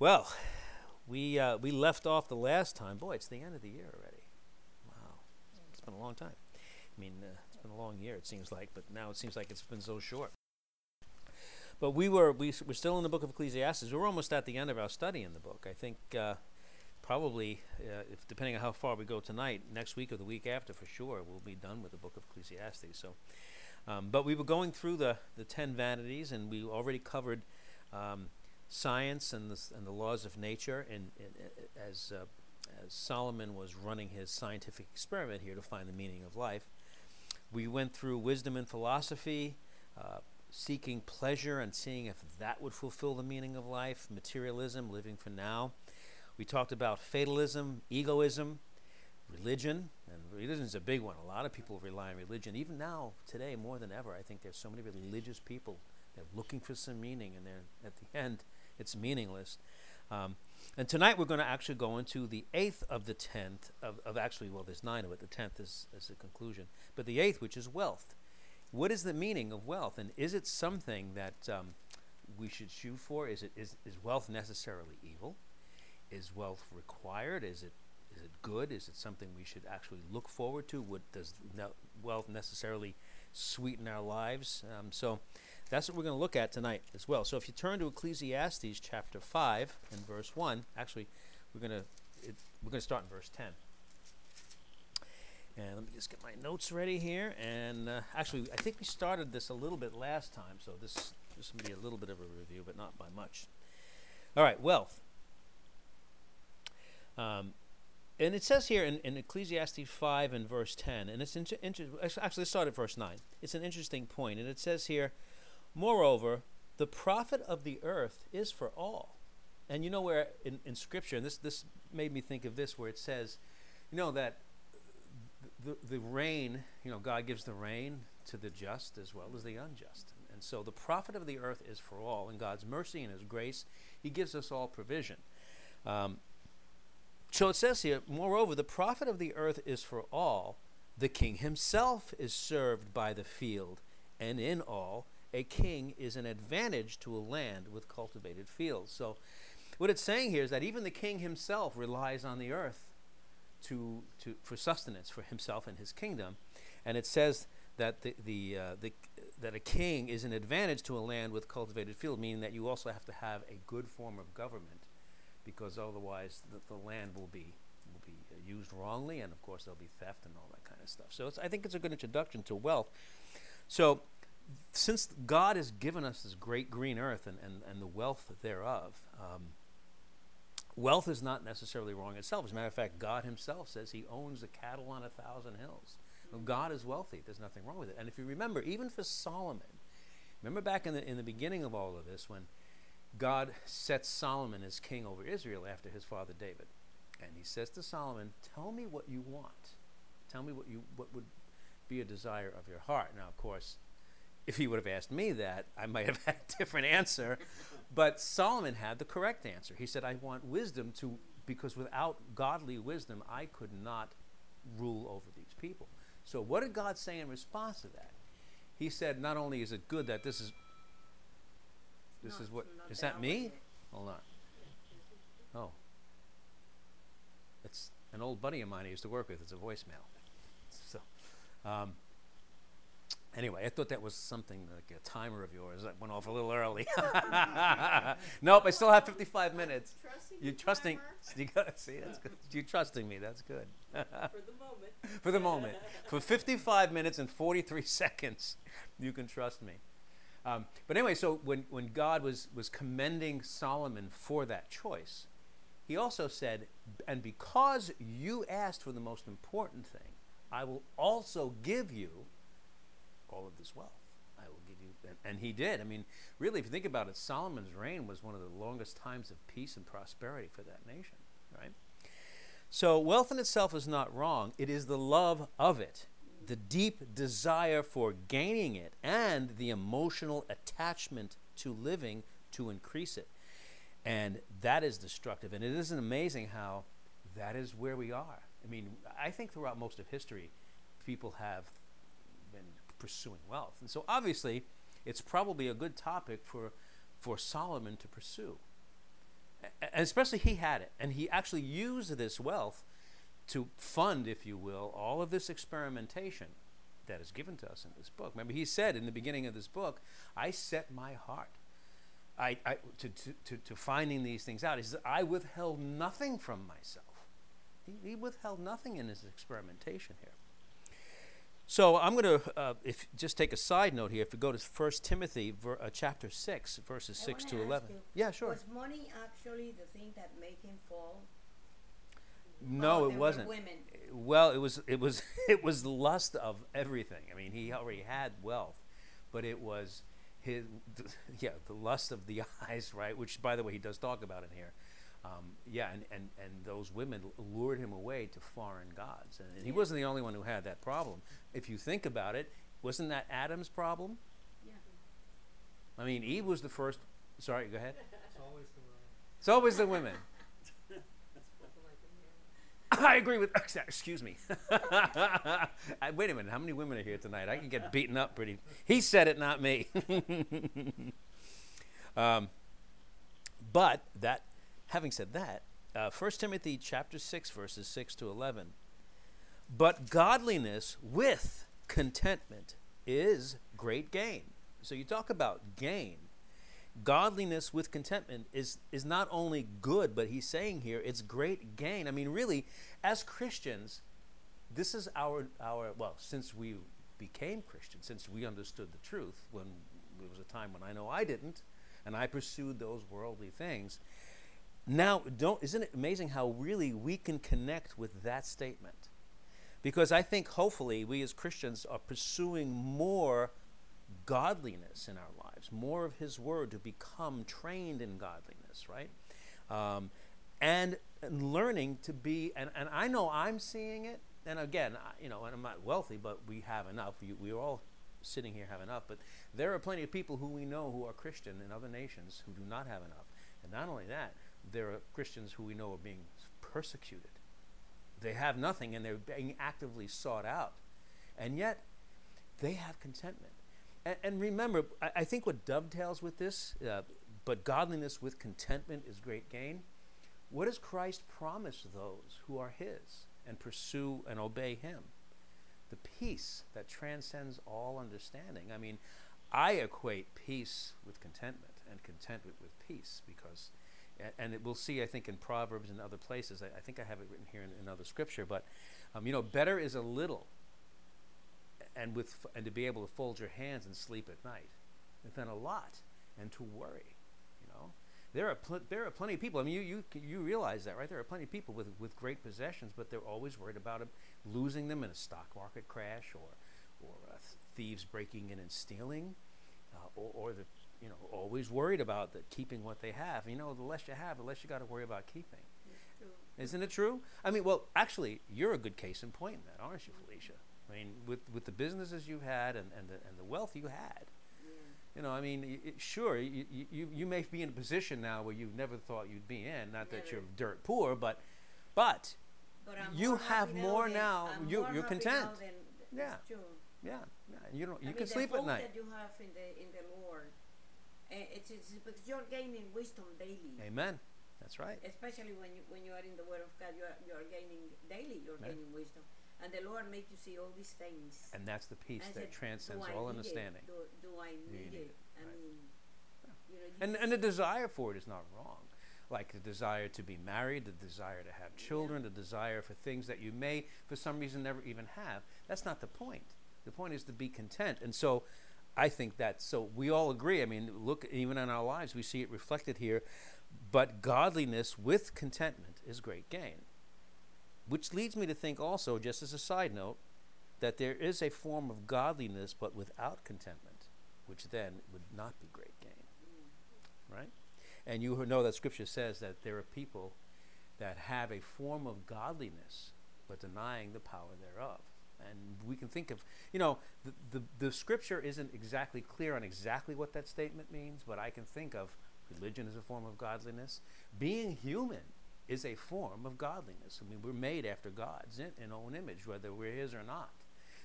Well, we uh, we left off the last time. Boy, it's the end of the year already. Wow, it's been a long time. I mean, uh, it's been a long year. It seems like, but now it seems like it's been so short. But we were we we're still in the book of Ecclesiastes. We're almost at the end of our study in the book. I think uh, probably, uh, if depending on how far we go tonight, next week or the week after, for sure, we'll be done with the book of Ecclesiastes. So, um, but we were going through the the ten vanities, and we already covered. Um, science and the, and the laws of nature, and, and uh, as, uh, as Solomon was running his scientific experiment here to find the meaning of life, we went through wisdom and philosophy, uh, seeking pleasure and seeing if that would fulfill the meaning of life, materialism, living for now. We talked about fatalism, egoism, religion, and religion is a big one. A lot of people rely on religion, even now, today, more than ever. I think there's so many religious people. They're looking for some meaning, and they're at the end, it's meaningless. Um, and tonight we're going to actually go into the eighth of the tenth of, of actually, well, there's nine of it. The tenth is, is the conclusion, but the eighth, which is wealth. What is the meaning of wealth, and is it something that um, we should shoot for? Is it is, is wealth necessarily evil? Is wealth required? Is it is it good? Is it something we should actually look forward to? What does wealth necessarily sweeten our lives? Um, so that's what we're going to look at tonight as well. So if you turn to Ecclesiastes chapter 5 and verse 1, actually, we're going to we're going to start in verse 10. And let me just get my notes ready here. And uh, actually, I think we started this a little bit last time, so this this will be a little bit of a review, but not by much. All right, wealth. Um, and it says here in, in Ecclesiastes 5 and verse 10, and it's inter- inter- actually, let's start at verse 9. It's an interesting point, and it says here, Moreover, the profit of the earth is for all. And you know where in, in Scripture, and this, this made me think of this, where it says, you know, that the, the rain, you know, God gives the rain to the just as well as the unjust. And so the profit of the earth is for all. In God's mercy and His grace, He gives us all provision. Um, so it says here, moreover, the profit of the earth is for all. The king himself is served by the field, and in all, a king is an advantage to a land with cultivated fields. So, what it's saying here is that even the king himself relies on the earth to, to for sustenance for himself and his kingdom, and it says that the, the, uh, the that a king is an advantage to a land with cultivated field, meaning that you also have to have a good form of government, because otherwise the, the land will be will be uh, used wrongly, and of course there'll be theft and all that kind of stuff. So I think it's a good introduction to wealth. So since God has given us this great green earth and, and, and the wealth thereof, um, wealth is not necessarily wrong itself. As a matter of fact, God Himself says He owns the cattle on a thousand hills. God is wealthy. There's nothing wrong with it. And if you remember, even for Solomon, remember back in the, in the beginning of all of this when God sets Solomon as king over Israel after his father David. And he says to Solomon, Tell me what you want. Tell me what, you, what would be a desire of your heart. Now, of course, if he would have asked me that, I might have had a different answer. But Solomon had the correct answer. He said, I want wisdom to, because without godly wisdom, I could not rule over these people. So, what did God say in response to that? He said, Not only is it good that this is, this No, is what, is that that me? Hold on. Oh. It's an old buddy of mine I used to work with. It's a voicemail. So, um, anyway, I thought that was something like a timer of yours that went off a little early. nope, I still have 55 minutes. Trusting You're trusting. You gotta see, that's good. You're trusting me. That's good. for the moment. For the moment, for 55 minutes and 43 seconds, you can trust me. Um, but anyway, so when, when God was, was commending Solomon for that choice, he also said, And because you asked for the most important thing, I will also give you all of this wealth. I will give you, and, and he did. I mean, really, if you think about it, Solomon's reign was one of the longest times of peace and prosperity for that nation, right? So, wealth in itself is not wrong. It is the love of it, the deep desire for gaining it, and the emotional attachment to living to increase it. And that is destructive. And it isn't amazing how that is where we are. I mean, I think throughout most of history, people have pursuing wealth. And so, obviously, it's probably a good topic for, for Solomon to pursue. And especially he had it. And he actually used this wealth to fund, if you will, all of this experimentation that is given to us in this book. Remember, he said in the beginning of this book, I set my heart I, I, to, to, to, to finding these things out. He says, I withheld nothing from myself. He, he withheld nothing in his experimentation here. So I'm going to, uh, if just take a side note here. If you go to 1 Timothy ver, uh, chapter 6, verses I 6 wanna 11. you, Yeah, sure. Was money actually the thing that made him fall? No, Oh, it wasn't. women. Well, it was it was it was lust of everything. I mean, he already had wealth, but it was his yeah the lust of the eyes, right? Which, by the way, he does talk about in here. Um, yeah, and, and, and those women lured him away to foreign gods, and, and he wasn't the only one who had that problem. If you think about it, wasn't that Adam's problem? Yeah. I mean, Eve was the first. Sorry, go ahead. It's always the women. It's always the women. I agree with. Excuse me. Wait a minute. How many women are here tonight? I can get beaten up pretty. He said it, not me. um, but that, having said that, uh, 1 Timothy chapter six, verses six to eleven. But godliness with contentment is great gain. So you talk about gain godliness with contentment is is not only good but he's saying here it's great gain i mean really as christians this is our our well since we became christians since we understood the truth when there was a time when i know i didn't and i pursued those worldly things now don't isn't it amazing how really we can connect with that statement because i think hopefully we as christians are pursuing more godliness in our lives, more of His Word to become trained in godliness, right? Um, and, and learning to be, and, and I know I'm seeing it, and again, I, you know, and I'm not wealthy, but we have enough. We, we all sitting here have enough, but there are plenty of people who we know who are Christian in other nations who do not have enough. And not only that, there are Christians who we know are being persecuted. They have nothing and they're being actively sought out. And yet, they have contentment. And, and remember, I, I, think what dovetails with this, uh, but godliness with contentment is great gain. What does Christ promise those who are His and pursue and obey Him? The peace that transcends all understanding. I mean, I equate peace with contentment and contentment with peace because, and it, we'll see, I think, in Proverbs and other places. I, I think I have it written here in, in other scripture, but, um, you know, better is a little and with and to be able to fold your hands and sleep at night than a lot and to worry you know there are pl- there are plenty of people i mean you, you you realize that right there are plenty of people with with great possessions but they're always worried about losing them in a stock market crash or or uh, thieves breaking in and stealing uh, or, or the you know always worried about the, keeping what they have you know the less you have the less you got to worry about keeping isn't it true i mean well actually you're a good case in point in that aren't you felicia I mean, with, with the businesses you've had and, and, the, and the wealth you had, Yeah. you know, I mean, y sure, you, you, you may be in a position now where you never thought you'd be in. Not that Never. you're dirt poor, but, but, But You more have more than- now. You- you're content. now than Yeah. yeah, yeah, you don't, I you mean, can sleep at night. that you have in the in the Lord, Eh, it's, it's because you're gaining wisdom daily. Amen. That's right. Especially when you when you are in the Word of God, you are you are gaining daily. You're Yeah. gaining wisdom, and the Lord make you see all these things. And that's the peace And that said, transcends all understanding. Do, do I need, need it? I Right. mean, you know, And, and the desire for it is not wrong. Like the desire to be married, the desire to have children, the desire for things that you may, for some reason, never even have. That's not the point. The point is to be content. And so I think that, so we all agree. I mean, look, even in our lives, we see it reflected here. But godliness with contentment is great gain. Which leads me to think also, just as a side note, that there is a form of godliness but without contentment, which then would not be great gain. Right? And you know that scripture says that there are people that have a form of godliness but denying the power thereof. And we can think of, you know, the, the, the scripture isn't exactly clear on exactly what that statement means, but I can think of religion as a form of godliness. Being human is a form of godliness. I mean, we're made after God's in, in own image, whether we're His or not.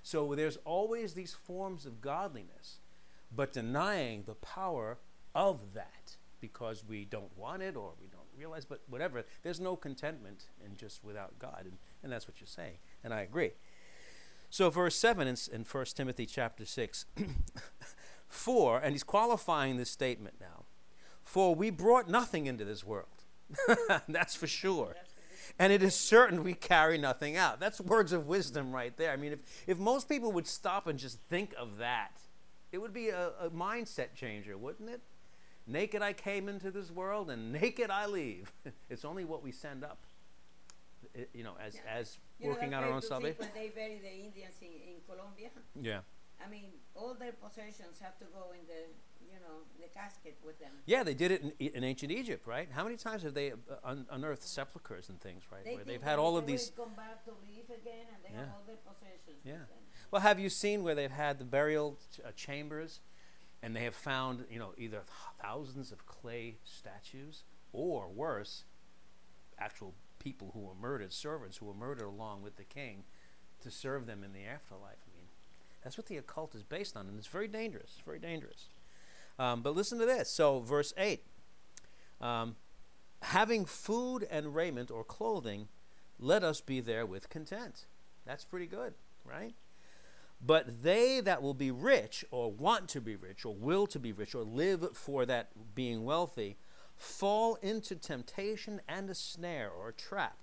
So there's always these forms of godliness, but denying the power of that because we don't want it or we don't realize, but whatever. There's no contentment in just without God, and, and that's what you're saying, and I agree. So verse seven in, in 1 Timothy chapter six, for and he's qualifying this statement now. For we brought nothing into this world. that's for sure. And it is certain we carry nothing out. That's words of wisdom right there. I mean, if, if most people would stop and just think of that, it would be a, a mindset changer, wouldn't it? Naked I came into this world, and naked I leave. it's only what we send up, eh, you know, as as You know, working that's out our own. When they bury the Indians in, in Colombia, Yeah. I mean, all their possessions have to go in the, you know, the casket with them. Yeah, they did it in, in ancient Egypt, right? How many times have they uh, un- unearthed sepulchres and things, right? They Where they've had all of these. come back to live again, and they have Yeah. all their possessions Yeah. with them. Well, have you seen where they've had the burial ch- uh, chambers, and they have found, you know, either thousands of clay statues, or worse, actual people who were murdered, servants who were murdered along with the king, to serve them in the afterlife. I mean, that's what the occult is based on, and it's very dangerous. Very dangerous. Um, but listen to this. So, verse eight. Um, having food and raiment or clothing, let us be there with content. That's pretty good, right? But they that will be rich, or want to be rich, or will to be rich, or live for that being wealthy, fall into temptation and a snare or a trap,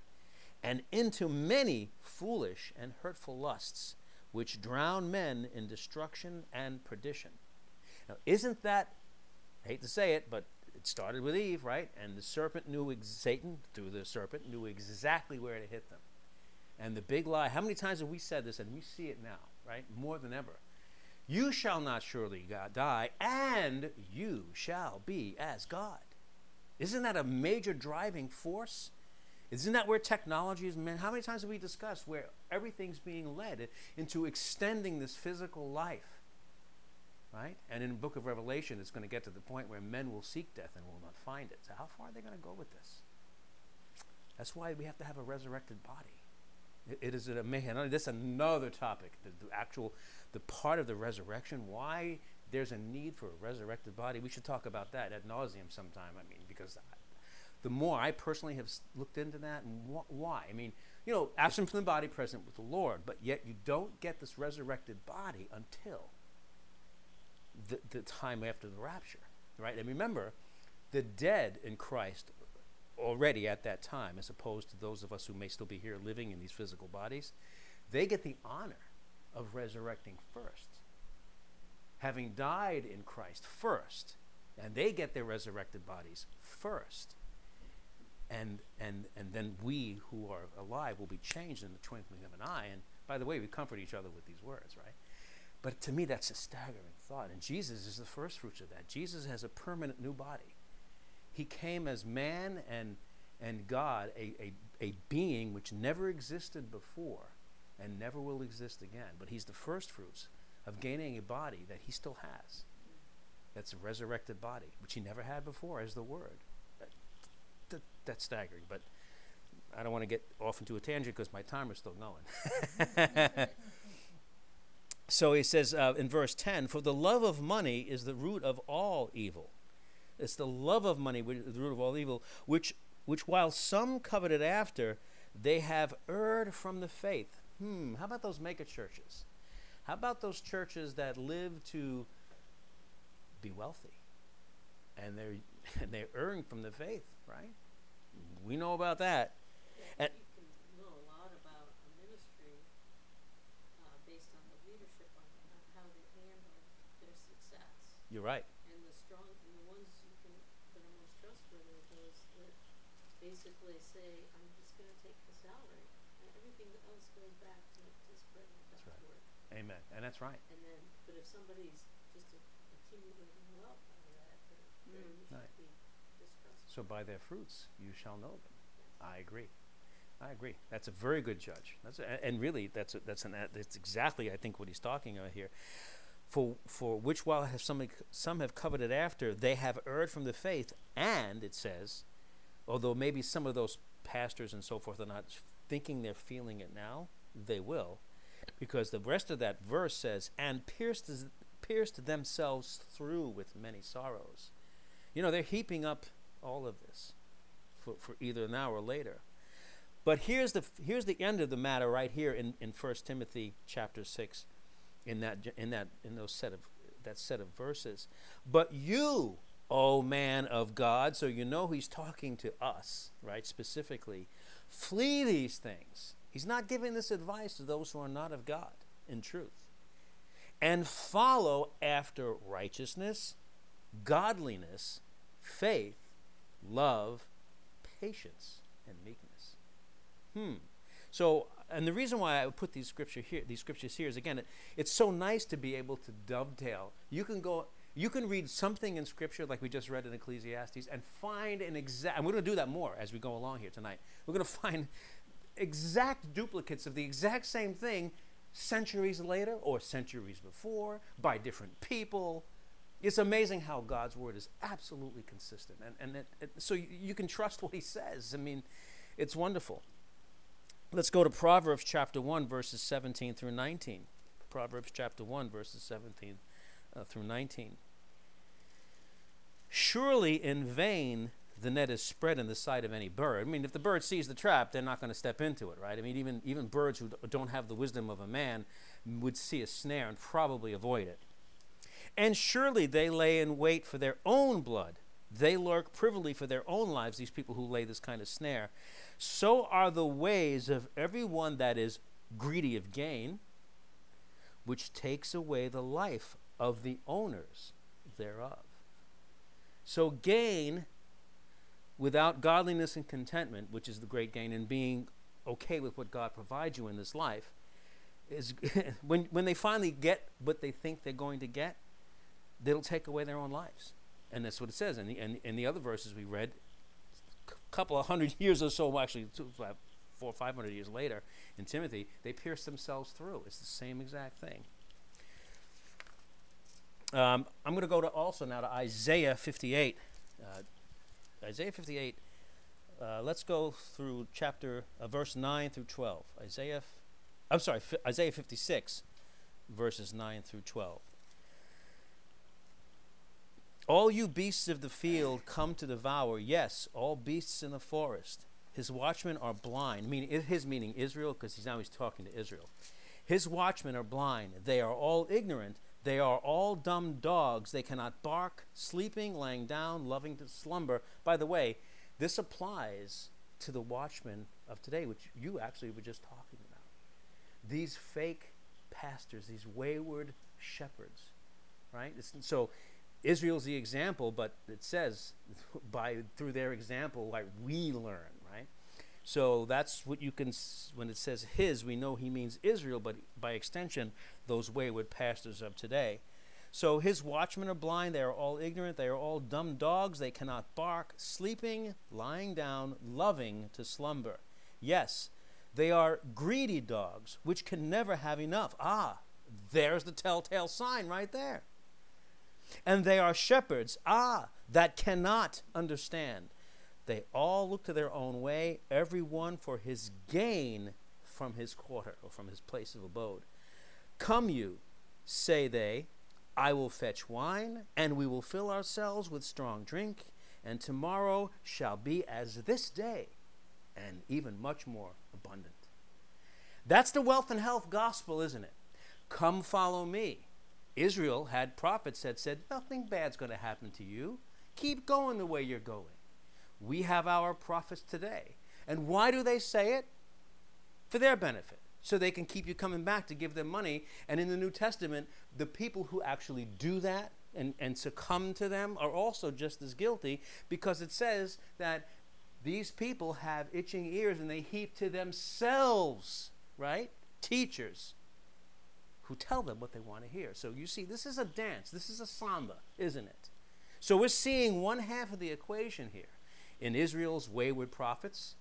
and into many foolish and hurtful lusts, which drown men in destruction and perdition. Now, isn't that, I hate to say it, but it started with Eve, right? And the serpent knew, ex- Satan, through the serpent, knew exactly where to hit them. And the big lie, how many times have we said this, and we see it now, right? More than ever. You shall not surely die, and you shall be as God. Isn't that a major driving force? Isn't that where technology is meant? How many times have we discussed where everything's being led into extending this physical life? Right? And in the book of Revelation, it's going to get to the point where men will seek death and will not find it. So, how far are they going to go with this? That's why we have to have a resurrected body. It, is an amazing. This is another topic. The, the actual, the part of the resurrection. Why there's a need for a resurrected body. We should talk about that ad nauseum sometime. I mean, because the more I personally have looked into that, and wh- why? I mean, you know, absent from the body, present with the Lord. But yet you don't get this resurrected body until the, the time after the rapture, right? And remember, the dead in Christ already at that time, as opposed to those of us who may still be here living in these physical bodies, they get the honor of resurrecting first. Having died in Christ first, and they get their resurrected bodies first. And, and, and then we who are alive will be changed in the twinkling of an eye. And by the way, we comfort each other with these words, right? But to me, that's a staggering thought. And Jesus is the first fruits of that. Jesus has a permanent new body. He came as man and, and God, a, a, a being which never existed before and never will exist again. But he's the first fruits of gaining a body that he still has. That's a resurrected body, which he never had before as the Word. That, that, that's staggering. But I don't want to get off into a tangent because my timer's still going. So he says uh, in verse 10 For the love of money is the root of all evil. It's the love of money which is the root of all evil, which, which while some coveted after, they have erred from the faith. Hmm, how about those mega churches? How about those churches that live to be wealthy? And they're, and they're erring from the faith, right? We know about that. Yeah, And- you can know a lot about a ministry uh, based on the leadership on, on how they handle their success. You're right. And the strong, and the ones you can, that are most trustworthy are those that basically say, I'm just gonna take the salary. And everything else goes back to, to spreading That's God's right. word. Amen. And that's right. And then, but if somebody's just a- accumulating wealth out of that, then, then Mm. you should Right. be distrustful. So by their fruits you shall know them. I agree. I agree. That's a very good judge. That's a, and really that's a, that's an that's exactly I think what he's talking about here. For for which while have some some have coveted after they have erred from the faith, and it says, although maybe some of those pastors and so forth are not thinking they're feeling it now, they will, because the rest of that verse says, and pierced pierced themselves through with many sorrows. You know they're heaping up all of this for, for either now or later. But here's the here's the end of the matter right here in, in 1 Timothy chapter 6 in that in that in those set of that set of verses. But you, O man of God, so you know he's talking to us, right? Specifically, flee these things. He's not giving this advice to those who are not of God in truth. And follow after righteousness, godliness, faith, love, patience, and meekness. Hmm. So, and the reason why I put these scripture here, these scriptures here is again, it, it's so nice to be able to dovetail. You can go, you can read something in scripture like we just read in Ecclesiastes and find an exact. And we're going to do that more as we go along here tonight. We're going to find exact duplicates of the exact same thing centuries later or centuries before by different people. It's amazing how God's word is absolutely consistent. And, and it, it, so you, you can trust what he says. I mean, it's wonderful. Let's go to Proverbs chapter 1, verses 17 through 19. Proverbs chapter 1, verses 17 uh, through 19. Surely in vain the net is spread in the sight of any bird. I mean, if the bird sees the trap, they're not going to step into it, right? I mean, even, even birds who don't have the wisdom of a man would see a snare and probably avoid it. And surely they lay in wait for their own blood. They lurk privily for their own lives, these people who lay this kind of snare. So are the ways of everyone that is greedy of gain, which takes away the life of the owners thereof. So, gain without godliness and contentment, which is the great gain, and being okay with what God provides you in this life, is when, when they finally get what they think they're going to get, they'll take away their own lives. And that's what it says. In the, in, in the other verses we read, a couple of hundred years or so, actually, two, five, four or five hundred years later, in Timothy, they pierce themselves through. It's the same exact thing. Um, I'm going to go to also now to Isaiah 58. Uh, Isaiah 58. Uh, let's go through chapter uh, verse 9 through 12. Isaiah, I'm sorry, f- Isaiah 56, verses 9 through 12. All you beasts of the field come to devour. Yes, all beasts in the forest. His watchmen are blind. Meaning, his meaning Israel, because he's now he's talking to Israel. His watchmen are blind. They are all ignorant. They are all dumb dogs. They cannot bark, sleeping, lying down, loving to slumber. By the way, this applies to the watchmen of today, which you actually were just talking about. These fake pastors, these wayward shepherds, right? It's, so Israel's the example, but it says by through their example, like we learn? So that's what you can, when it says his, we know he means Israel, but by extension, those wayward pastors of today. So his watchmen are blind, they are all ignorant, they are all dumb dogs, they cannot bark, sleeping, lying down, loving to slumber. Yes, they are greedy dogs, which can never have enough. Ah, there's the telltale sign right there. And they are shepherds, ah, that cannot understand. They all look to their own way, every one for his gain from his quarter or from his place of abode. Come you, say they, I will fetch wine, and we will fill ourselves with strong drink, and tomorrow shall be as this day, and even much more abundant. That's the wealth and health gospel, isn't it? Come follow me. Israel had prophets that said, Nothing bad's going to happen to you. Keep going the way you're going. We have our prophets today. And why do they say it? For their benefit. So they can keep you coming back to give them money. And in the New Testament, the people who actually do that and, and succumb to them are also just as guilty because it says that these people have itching ears and they heap to themselves, right? Teachers who tell them what they want to hear. So you see, this is a dance. This is a samba, isn't it? So we're seeing one half of the equation here in Israel's wayward prophets,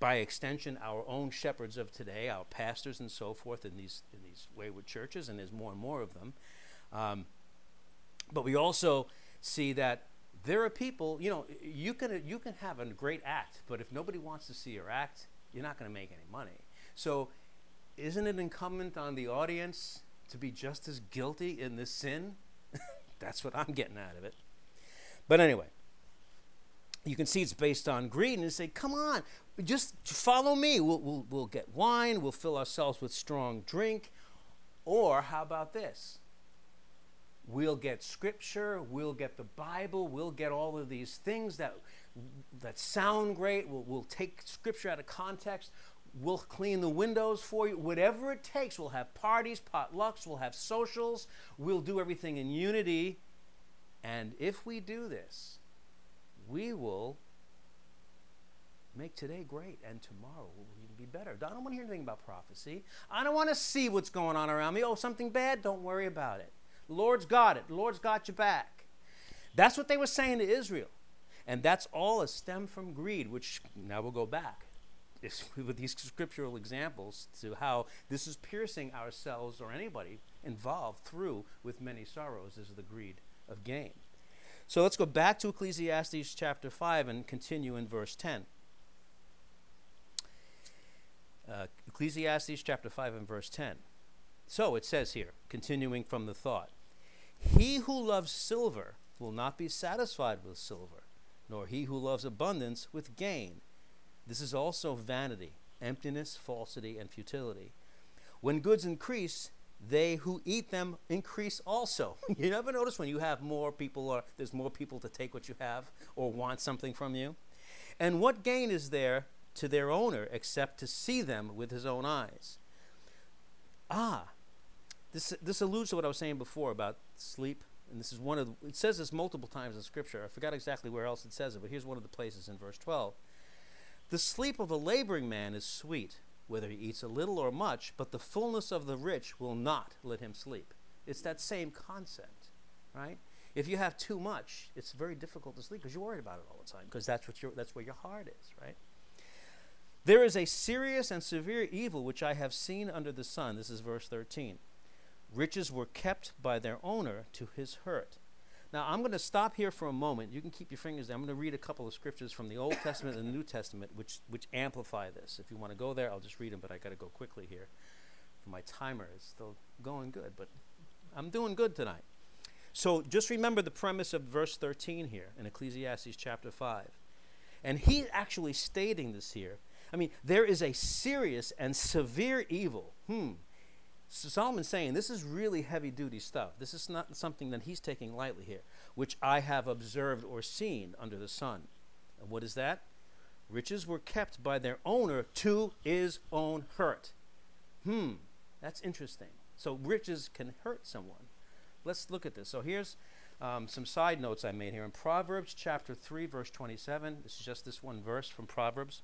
by extension, our own shepherds of today, our pastors and so forth in these, in these wayward churches, and there's more and more of them. Um, but we also see that there are people, you know, you can, you can have a great act, but if nobody wants to see your act, you're not going to make any money. So, isn't it incumbent on the audience to be just as guilty in this sin? That's what I'm getting out of it. But anyway, you can see it's based on greed, and say, "Come on, just follow me. We'll, we'll, we'll get wine. We'll fill ourselves with strong drink." Or how about this? We'll get scripture. We'll get the Bible. We'll get all of these things that that sound great. We'll, we'll take scripture out of context. We'll clean the windows for you. Whatever it takes. We'll have parties, potlucks. We'll have socials. We'll do everything in unity. And if we do this, we will make today great and tomorrow will even be better. I don't want to hear anything about prophecy. I don't want to see what's going on around me. Oh, something bad? Don't worry about it. The Lord's got it. The Lord's got your back. That's what they were saying to Israel. And that's all a stem from greed, which now we'll go back with these scriptural examples to how this is piercing ourselves or anybody involved through with many sorrows is the greed of gain. So let's go back to Ecclesiastes chapter 5 and continue in verse 10. Uh, Ecclesiastes chapter 5 and verse 10. So it says here, continuing from the thought He who loves silver will not be satisfied with silver, nor he who loves abundance with gain. This is also vanity, emptiness, falsity, and futility. When goods increase, they who eat them increase also. you never notice when you have more people or there's more people to take what you have or want something from you? And what gain is there to their owner except to see them with his own eyes? Ah, this, this alludes to what I was saying before about sleep. And this is one of the, it says this multiple times in Scripture. I forgot exactly where else it says it, but here's one of the places in verse 12. The sleep of a laboring man is sweet, whether he eats a little or much, but the fullness of the rich will not let him sleep. It's that same concept, right? If you have too much, it's very difficult to sleep because you're worried about it all the time because that's what your that's where your heart is, right? There is a serious and severe evil which I have seen under the sun. This is verse 13. Riches were kept by their owner to his hurt. Now, I'm going to stop here for a moment. You can keep your fingers there. I'm going to read a couple of scriptures from the Old Testament and the New Testament, which, which amplify this. If you want to go there, I'll just read them, but I got to go quickly here. My timer is still going good, but I'm doing good tonight. So just remember the premise of verse 13 here in Ecclesiastes chapter 5. And he's actually stating this here. I mean, there is a serious and severe evil. Hmm. So Solomon's saying this is really heavy duty stuff. This is not something that he's taking lightly here, which I have observed or seen under the sun. And what is that? Riches were kept by their owner to his own hurt. Hmm, that's interesting. So riches can hurt someone. Let's look at this. So here's um, some side notes I made here. In Proverbs chapter 3, verse 27, this is just this one verse from Proverbs.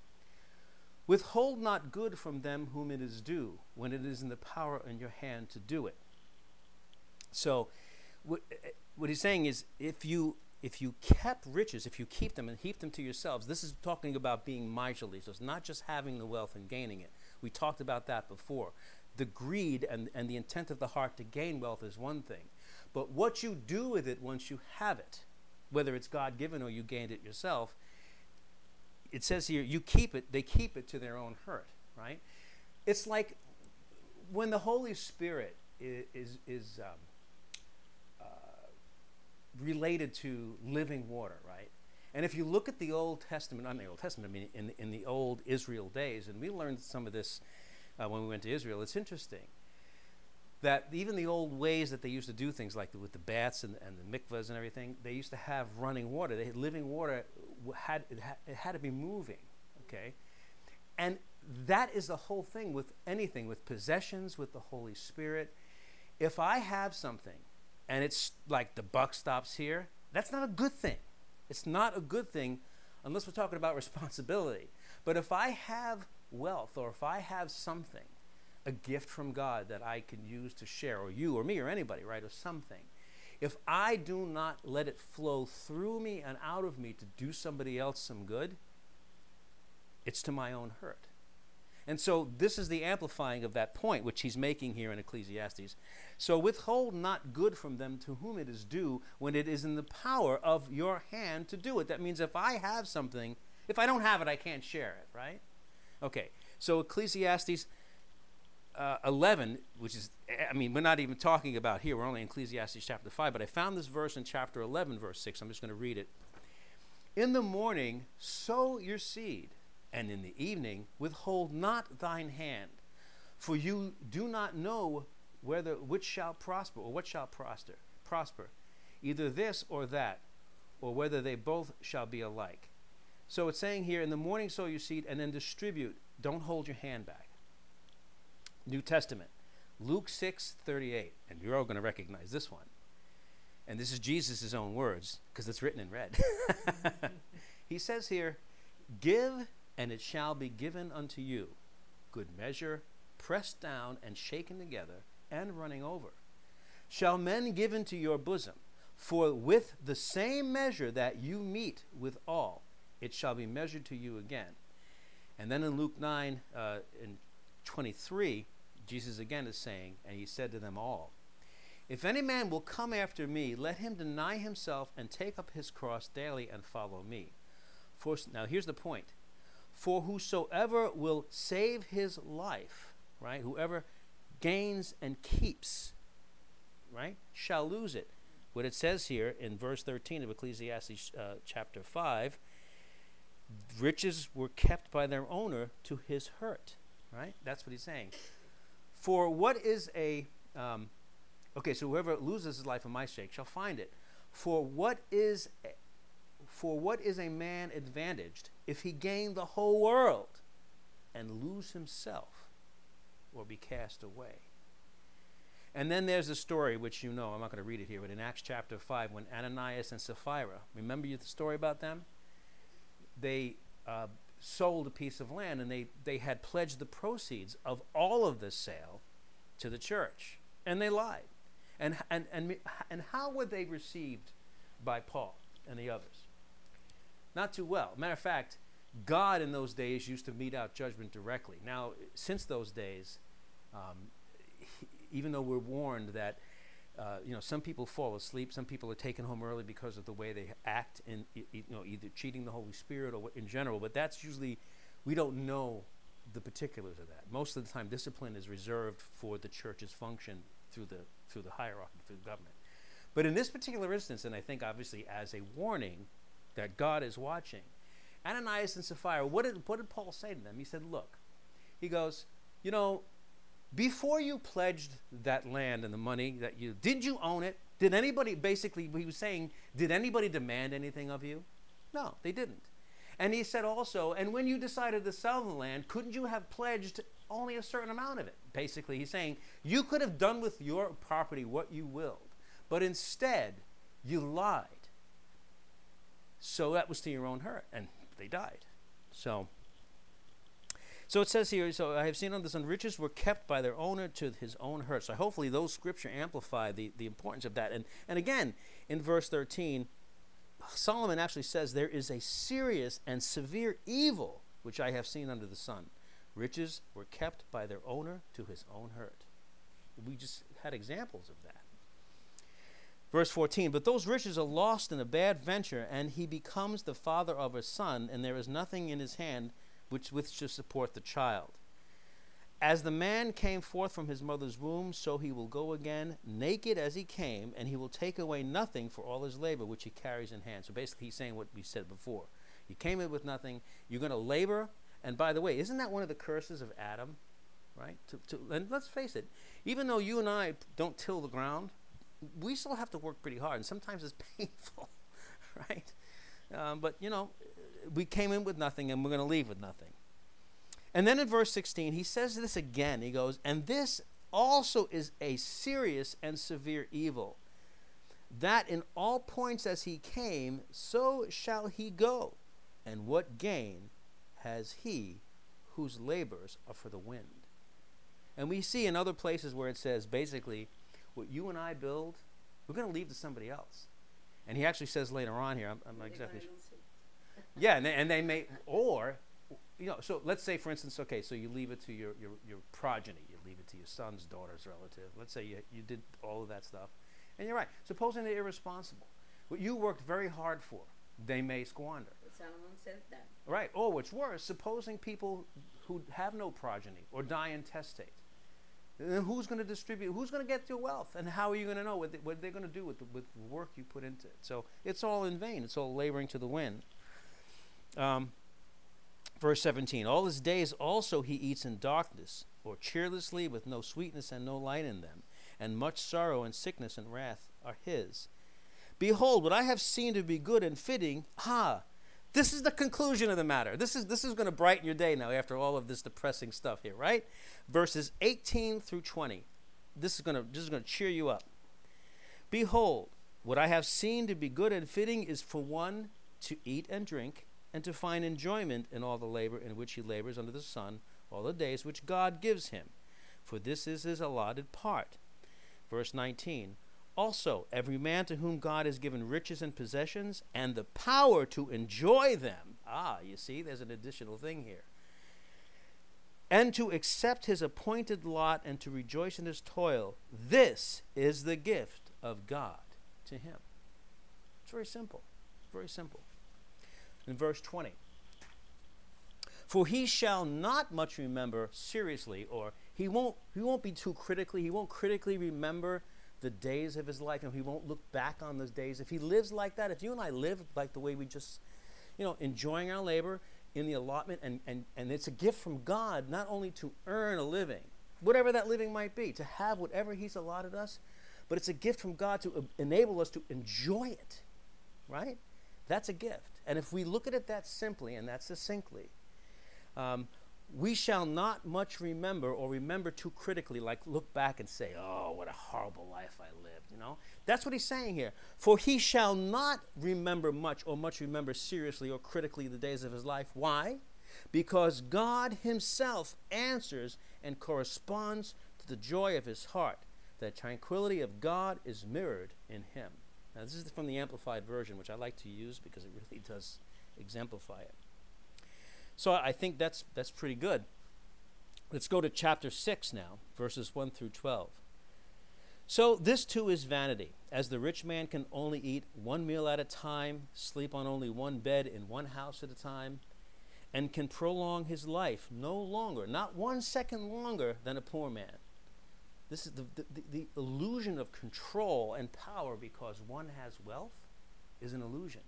Withhold not good from them whom it is due, when it is in the power in your hand to do it. So, what, what he's saying is, if you if you kept riches, if you keep them and heap them to yourselves, this is talking about being miserly. So it's not just having the wealth and gaining it. We talked about that before. The greed and, and the intent of the heart to gain wealth is one thing. But what you do with it once you have it, whether it's God given or you gained it yourself, it says here, you keep it, they keep it to their own hurt, right? It's like when the Holy Spirit is, is, is um, uh, related to living water, right? And if you look at the Old Testament, not the Old Testament, I mean in, in the old Israel days, and we learned some of this uh, when we went to Israel, it's interesting that even the old ways that they used to do things like with the baths and, and the mikvahs and everything, they used to have running water. They had living water had it, had it had to be moving, okay? And that is the whole thing with anything, with possessions, with the Holy Spirit. If I have something and it's like the buck stops here, that's not a good thing. It's not a good thing unless we're talking about responsibility. But if I have wealth or if I have something a gift from God that I can use to share, or you, or me, or anybody, right, or something. If I do not let it flow through me and out of me to do somebody else some good, it's to my own hurt. And so this is the amplifying of that point which he's making here in Ecclesiastes. So withhold not good from them to whom it is due when it is in the power of your hand to do it. That means if I have something, if I don't have it, I can't share it, right? Okay, so Ecclesiastes uh, 11, which is, I mean, we're not even talking about here, we're only in Ecclesiastes chapter 5, but I found this verse in chapter 11, verse 6. I'm just going to read it. In the morning sow your seed, and in the evening withhold not thine hand, for you do not know whether which shall prosper or what shall prosper. Prosper, either this or that, or whether they both shall be alike. So it's saying here, in the morning sow your seed, and then distribute. Don't hold your hand back. New Testament, Luke six thirty eight, and you're all going to recognize this one. And this is Jesus' own words because it's written in red. he says here, Give, and it shall be given unto you. Good measure, pressed down and shaken together, and running over. Shall men give into your bosom? For with the same measure that you meet with all, it shall be measured to you again. And then in Luke 9, uh, in 23, Jesus again is saying, And he said to them all, If any man will come after me, let him deny himself and take up his cross daily and follow me. For, now here's the point. For whosoever will save his life, right, whoever gains and keeps, right, shall lose it. What it says here in verse 13 of Ecclesiastes uh, chapter 5 riches were kept by their owner to his hurt, right? That's what he's saying. For what is a, um, okay, so whoever loses his life for my sake shall find it. For what is, for what is a man advantaged if he gain the whole world and lose himself or be cast away? And then there's a story which you know, I'm not going to read it here, but in Acts chapter 5, when Ananias and Sapphira, remember the story about them? They uh, sold a piece of land and they, they had pledged the proceeds of all of this sale to the church. And they lied. And, and, and, and how were they received by Paul and the others? Not too well. Matter of fact, God in those days used to mete out judgment directly. Now, since those days, um, even though we're warned that uh, you know some people fall asleep, some people are taken home early because of the way they act, in you know either cheating the Holy Spirit or in general. But that's usually we don't know the particulars of that. Most of the time, discipline is reserved for the church's function through the through the hierarchy, through the government. But in this particular instance, and I think obviously as a warning that God is watching, Ananias and Sapphira, what did what did Paul say to them? He said, "Look," he goes, "You know, before you pledged that land and the money that you did you own it? Did anybody basically he was saying did anybody demand anything of you? No they didn't. And he said also and when you decided to sell the land couldn't you have pledged only a certain amount of it? Basically he's saying you could have done with your property what you willed but instead you lied. So that was to your own hurt and they died. So so it says here, so I have seen on the sun, riches were kept by their owner to his own hurt. So hopefully those scripture amplify the, the importance of that. And, and again, in verse 13, Solomon actually says, There is a serious and severe evil which I have seen under the sun. Riches were kept by their owner to his own hurt. We just had examples of that. Verse 14, but those riches are lost in a bad venture, and he becomes the father of a son, and there is nothing in his hand which with to support the child. As the man came forth from his mother's womb, so he will go again, naked as he came, and he will take away nothing for all his labor which he carries in hand. So basically, he's saying what we said before. You came in with nothing, you're going to labor. And by the way, isn't that one of the curses of Adam? Right? To, to, and let's face it, even though you and I don't till the ground, we still have to work pretty hard, and sometimes it's painful, right? Um, but, you know, we came in with nothing and we're going to leave with nothing. And then in verse 16, he says this again. He goes, And this also is a serious and severe evil, that in all points as he came, so shall he go. And what gain has he whose labors are for the wind? And we see in other places where it says basically, what you and I build, we're going to leave to somebody else. And he actually says later on here, I'm, I'm not exactly sure. Yeah, and they, and they may, or, you know, so let's say, for instance, okay, so you leave it to your, your, your progeny, you leave it to your son's daughter's relative. Let's say you, you did all of that stuff. And you're right. Supposing they're irresponsible, what you worked very hard for, they may squander. Solomon said that. Right. Or what's worse, supposing people who have no progeny or die intestate, then who's going to distribute? Who's going to get your wealth? And how are you going to know what, they, what they're going to do with the, with the work you put into it? So it's all in vain. It's all laboring to the wind. Um, verse 17 All his days also he eats in darkness, or cheerlessly, with no sweetness and no light in them, and much sorrow and sickness and wrath are his. Behold, what I have seen to be good and fitting, ha, this is the conclusion of the matter. This is, this is going to brighten your day now after all of this depressing stuff here, right? Verses 18 through 20. This is going to, this is going to cheer you up. Behold, what I have seen to be good and fitting is for one to eat and drink, and to find enjoyment in all the labor in which he labors under the sun all the days which God gives him. For this is his allotted part. Verse 19 Also, every man to whom God has given riches and possessions and the power to enjoy them. Ah, you see, there's an additional thing here. And to accept his appointed lot and to rejoice in his toil. This is the gift of God to him. It's very simple. Very simple. In verse 20. For he shall not much remember seriously, or he won't he won't be too critically, he won't critically remember the days of his life, and he won't look back on those days. If he lives like that, if you and I live like the way we just, you know, enjoying our labor in the allotment, and, and, and it's a gift from God not only to earn a living, whatever that living might be, to have whatever he's allotted us, but it's a gift from God to enable us to enjoy it, right? That's a gift. And if we look at it that simply and that succinctly, um, we shall not much remember or remember too critically, like look back and say, oh, what a horrible life I lived, you know? That's what he's saying here. For he shall not remember much or much remember seriously or critically the days of his life. Why? Because God himself answers and corresponds to the joy of his heart. The tranquility of God is mirrored in him. Now, this is from the Amplified Version, which I like to use because it really does exemplify it. So I think that's, that's pretty good. Let's go to chapter 6 now, verses 1 through 12. So this too is vanity, as the rich man can only eat one meal at a time, sleep on only one bed in one house at a time, and can prolong his life no longer, not one second longer than a poor man. This is the, the, the illusion of control and power because one has wealth is an illusion.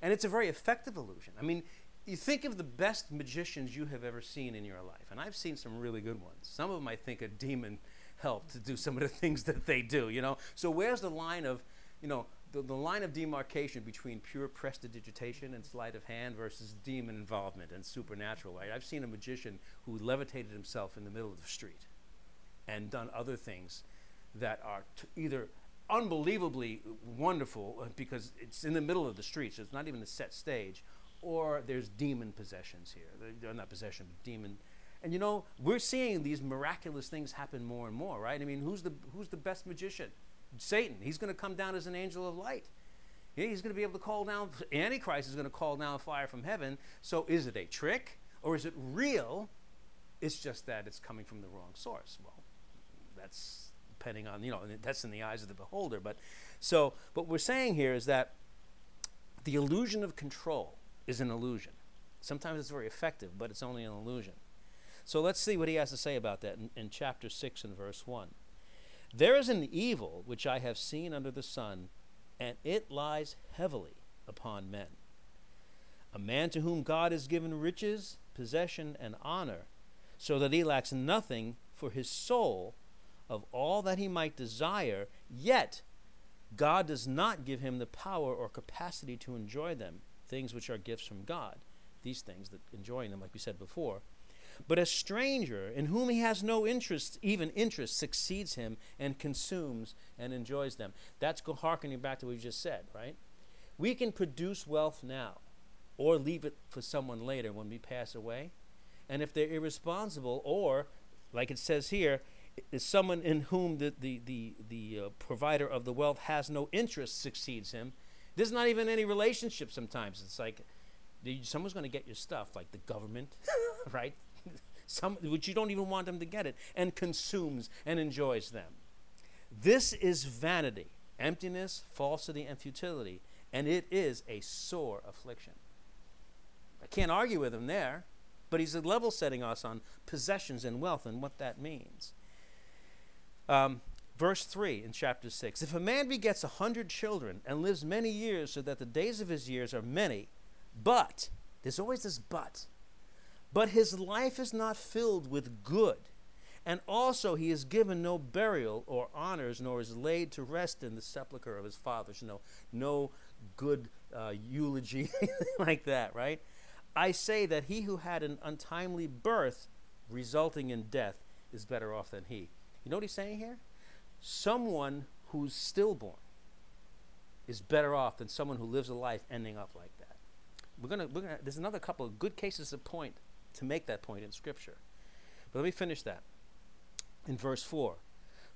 And it's a very effective illusion. I mean, you think of the best magicians you have ever seen in your life, and I've seen some really good ones. Some of them I think a demon helped to do some of the things that they do, you know. So where's the line of, you know, the, the line of demarcation between pure prestidigitation and sleight of hand versus demon involvement and supernatural, right? I've seen a magician who levitated himself in the middle of the street and done other things that are t- either unbelievably wonderful uh, because it's in the middle of the street, so it's not even a set stage, or there's demon possessions here. They're, not possession, but demon. And you know, we're seeing these miraculous things happen more and more, right? I mean, who's the who's the best magician? Satan. He's going to come down as an angel of light. He's going to be able to call down. Antichrist is going to call down fire from heaven. So, is it a trick or is it real? It's just that it's coming from the wrong source. Well, that's depending on you know that's in the eyes of the beholder. But so, what we're saying here is that the illusion of control is an illusion. Sometimes it's very effective, but it's only an illusion. So let's see what he has to say about that in, in chapter 6 and verse 1. There is an evil which I have seen under the sun, and it lies heavily upon men. A man to whom God has given riches, possession, and honor, so that he lacks nothing for his soul of all that he might desire, yet God does not give him the power or capacity to enjoy them things which are gifts from God, these things that enjoying them, like we said before. But a stranger in whom he has no interest, even interest, succeeds him and consumes and enjoys them. That's harkening back to what we just said, right? We can produce wealth now or leave it for someone later when we pass away. And if they're irresponsible, or, like it says here, is someone in whom the, the, the, the uh, provider of the wealth has no interest succeeds him, there's not even any relationship sometimes. It's like someone's going to get your stuff, like the government, right? Some, which you don't even want them to get it, and consumes and enjoys them. This is vanity, emptiness, falsity, and futility, and it is a sore affliction. I can't argue with him there, but he's level setting us on possessions and wealth and what that means. Um, Verse 3 in chapter 6 If a man begets a hundred children and lives many years so that the days of his years are many, But, there's always this but. But his life is not filled with good. And also he is given no burial or honors, nor is laid to rest in the sepulchre of his fathers. No, no good uh, eulogy like that, right? I say that he who had an untimely birth resulting in death is better off than he. You know what he's saying here? Someone who's stillborn is better off than someone who lives a life ending up like that. We're gonna, we're gonna there's another couple of good cases of point to make that point in Scripture. But let me finish that. In verse 4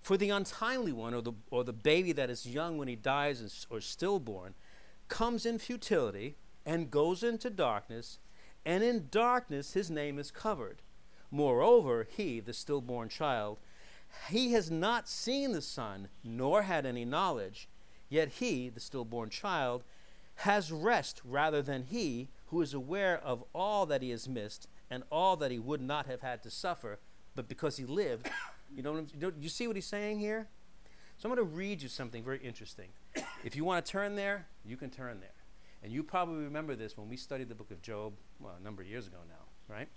For the untimely one, or the, or the baby that is young when he dies is, or stillborn, comes in futility and goes into darkness, and in darkness his name is covered. Moreover, he, the stillborn child, he has not seen the sun, nor had any knowledge, yet he, the stillborn child, has rest rather than he who is aware of all that he has missed and all that he would not have had to suffer, but because he lived. You know, you, you see what he's saying here? So I'm going to read you something very interesting. if you want to turn there, you can turn there. And you probably remember this when we studied the book of Job, well, a number of years ago now, right?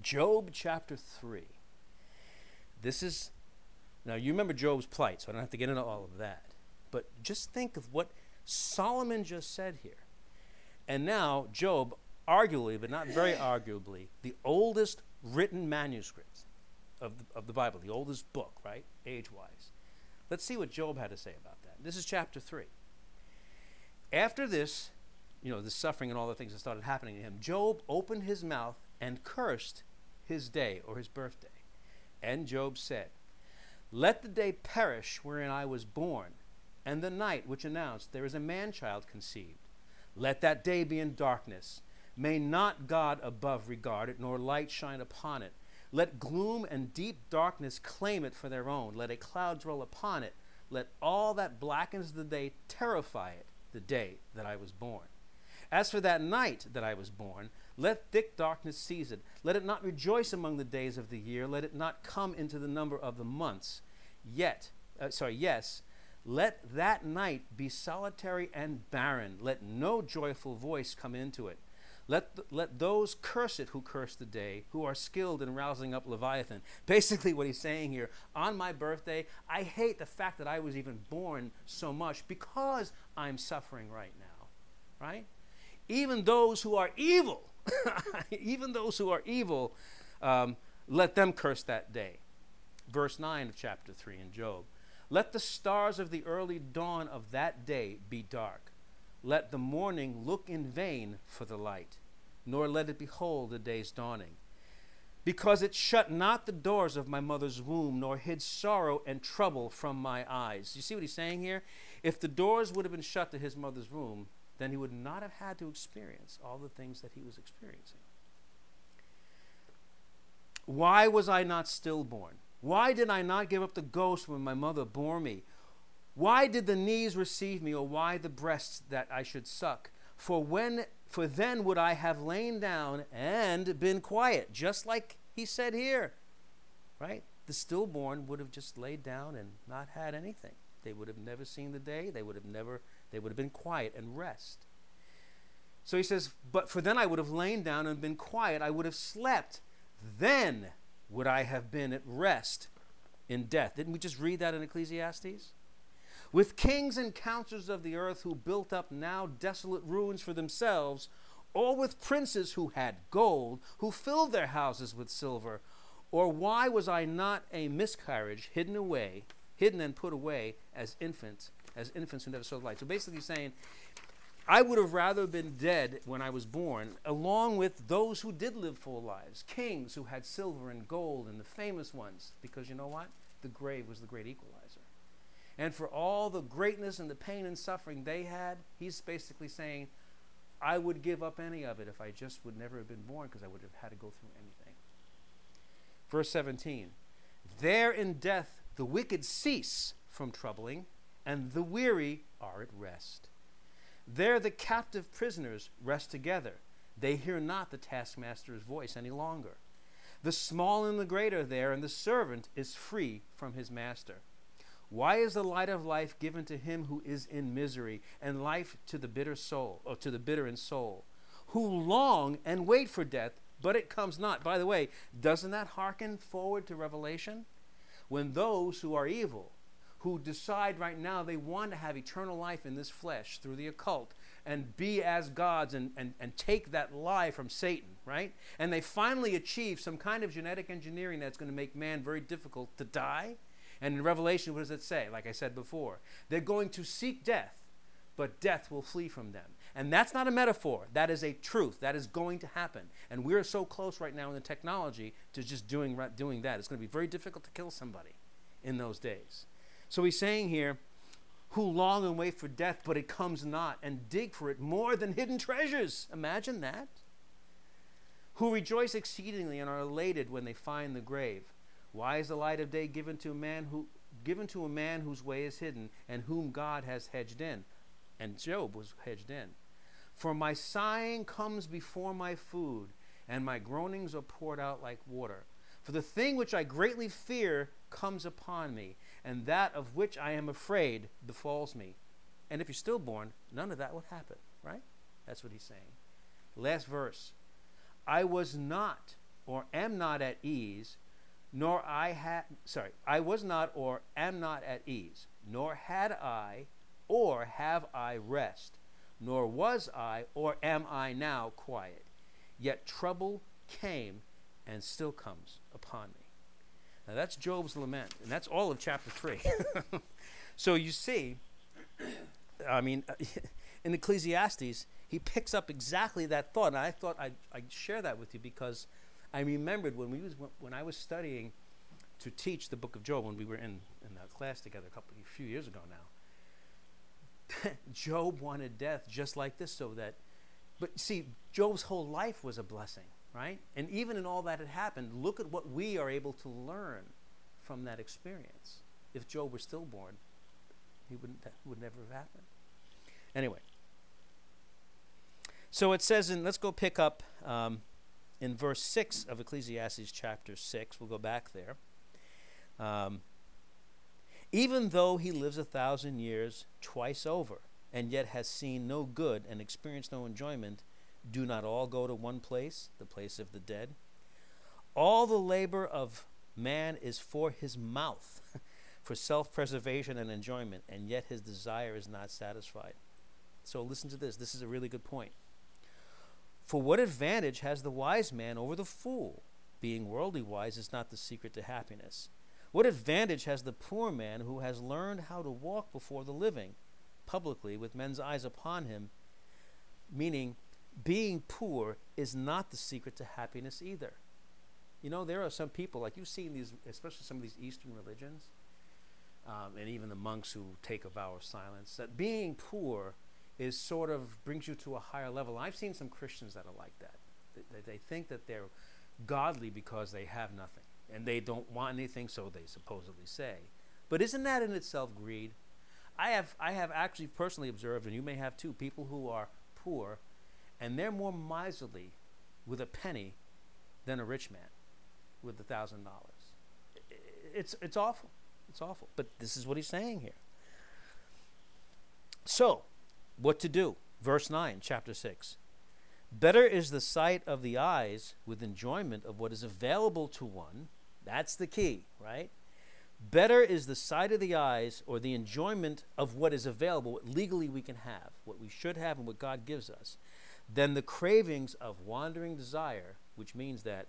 Job chapter 3. This is, now you remember Job's plight, so I don't have to get into all of that. But just think of what Solomon just said here. And now, Job, arguably, but not very arguably, the oldest written manuscript of the, of the Bible, the oldest book, right, age wise. Let's see what Job had to say about that. This is chapter 3. After this, you know, the suffering and all the things that started happening to him, Job opened his mouth and cursed his day or his birthday. And Job said, Let the day perish wherein I was born, and the night which announced there is a man child conceived. Let that day be in darkness. May not God above regard it, nor light shine upon it. Let gloom and deep darkness claim it for their own. Let a cloud dwell upon it. Let all that blackens the day terrify it, the day that I was born. As for that night that I was born, let thick darkness seize it. Let it not rejoice among the days of the year. Let it not come into the number of the months. Yet, uh, sorry, yes, let that night be solitary and barren. Let no joyful voice come into it. Let, th- let those curse it who curse the day, who are skilled in rousing up Leviathan. Basically, what he's saying here on my birthday, I hate the fact that I was even born so much because I'm suffering right now. Right? Even those who are evil, even those who are evil, um, let them curse that day. Verse 9 of chapter 3 in Job. Let the stars of the early dawn of that day be dark. Let the morning look in vain for the light, nor let it behold the day's dawning. Because it shut not the doors of my mother's womb, nor hid sorrow and trouble from my eyes. You see what he's saying here? If the doors would have been shut to his mother's womb, then he would not have had to experience all the things that he was experiencing. Why was I not stillborn? Why did I not give up the ghost when my mother bore me? Why did the knees receive me, or why the breasts that I should suck? For when for then would I have lain down and been quiet, just like he said here. Right? The stillborn would have just laid down and not had anything. They would have never seen the day. They would have never they would have been quiet and rest. So he says, But for then I would have lain down and been quiet, I would have slept. Then would I have been at rest in death. Didn't we just read that in Ecclesiastes? With kings and counselors of the earth who built up now desolate ruins for themselves, or with princes who had gold, who filled their houses with silver, or why was I not a miscarriage hidden away, hidden and put away as infants, as infants who never saw the light? So basically saying, I would have rather been dead when I was born, along with those who did live full lives, kings who had silver and gold, and the famous ones, because you know what? The grave was the great equalizer. And for all the greatness and the pain and suffering they had, he's basically saying, I would give up any of it if I just would never have been born because I would have had to go through anything. Verse 17 There in death the wicked cease from troubling, and the weary are at rest. There the captive prisoners rest together. They hear not the taskmaster's voice any longer. The small and the great are there, and the servant is free from his master. Why is the light of life given to him who is in misery, and life to the bitter soul, or to the bitter in soul, who long and wait for death, but it comes not? By the way, doesn't that hearken forward to Revelation? When those who are evil, who decide right now they want to have eternal life in this flesh through the occult and be as gods and, and, and take that lie from Satan, right? And they finally achieve some kind of genetic engineering that's going to make man very difficult to die. And in Revelation, what does it say? Like I said before, they're going to seek death, but death will flee from them. And that's not a metaphor. That is a truth. That is going to happen. And we're so close right now in the technology to just doing, doing that. It's going to be very difficult to kill somebody in those days. So he's saying here, who long and wait for death, but it comes not, and dig for it more than hidden treasures. Imagine that. Who rejoice exceedingly and are elated when they find the grave. Why is the light of day given to a man who given to a man whose way is hidden, and whom God has hedged in? And Job was hedged in. For my sighing comes before my food, and my groanings are poured out like water. For the thing which I greatly fear comes upon me, and that of which I am afraid befalls me. And if you're stillborn, none of that would happen, right? That's what he's saying. Last verse. I was not or am not at ease, nor I had sorry, I was not or am not at ease, nor had I or have I rest, nor was I or am I now quiet. Yet trouble came and still comes upon me. Now that's Job's lament, and that's all of chapter 3. so you see, I mean, in Ecclesiastes, he picks up exactly that thought. And I thought I'd, I'd share that with you because I remembered when, we was, when I was studying to teach the book of Job, when we were in, in the class together a couple, a few years ago now, Job wanted death just like this so that, but see, Job's whole life was a blessing right? And even in all that had happened, look at what we are able to learn from that experience. If Job were stillborn, he wouldn't that would never have happened. Anyway, so it says in let's go pick up um, in verse six of Ecclesiastes chapter six. We'll go back there. Um, even though he lives a thousand years twice over, and yet has seen no good and experienced no enjoyment, do not all go to one place, the place of the dead? All the labor of man is for his mouth, for self preservation and enjoyment, and yet his desire is not satisfied. So listen to this. This is a really good point. For what advantage has the wise man over the fool? Being worldly wise is not the secret to happiness. What advantage has the poor man who has learned how to walk before the living, publicly, with men's eyes upon him? Meaning, being poor is not the secret to happiness either. You know, there are some people, like you've seen these, especially some of these Eastern religions, um, and even the monks who take a vow of silence, that being poor is sort of brings you to a higher level. I've seen some Christians that are like that. They, they think that they're godly because they have nothing, and they don't want anything, so they supposedly say. But isn't that in itself greed? I have, I have actually personally observed, and you may have too, people who are poor and they're more miserly with a penny than a rich man with a thousand dollars. It's it's awful. It's awful. But this is what he's saying here. So, what to do? Verse 9, chapter 6. Better is the sight of the eyes with enjoyment of what is available to one. That's the key, right? Better is the sight of the eyes or the enjoyment of what is available, what legally we can have, what we should have, and what God gives us, than the cravings of wandering desire, which means that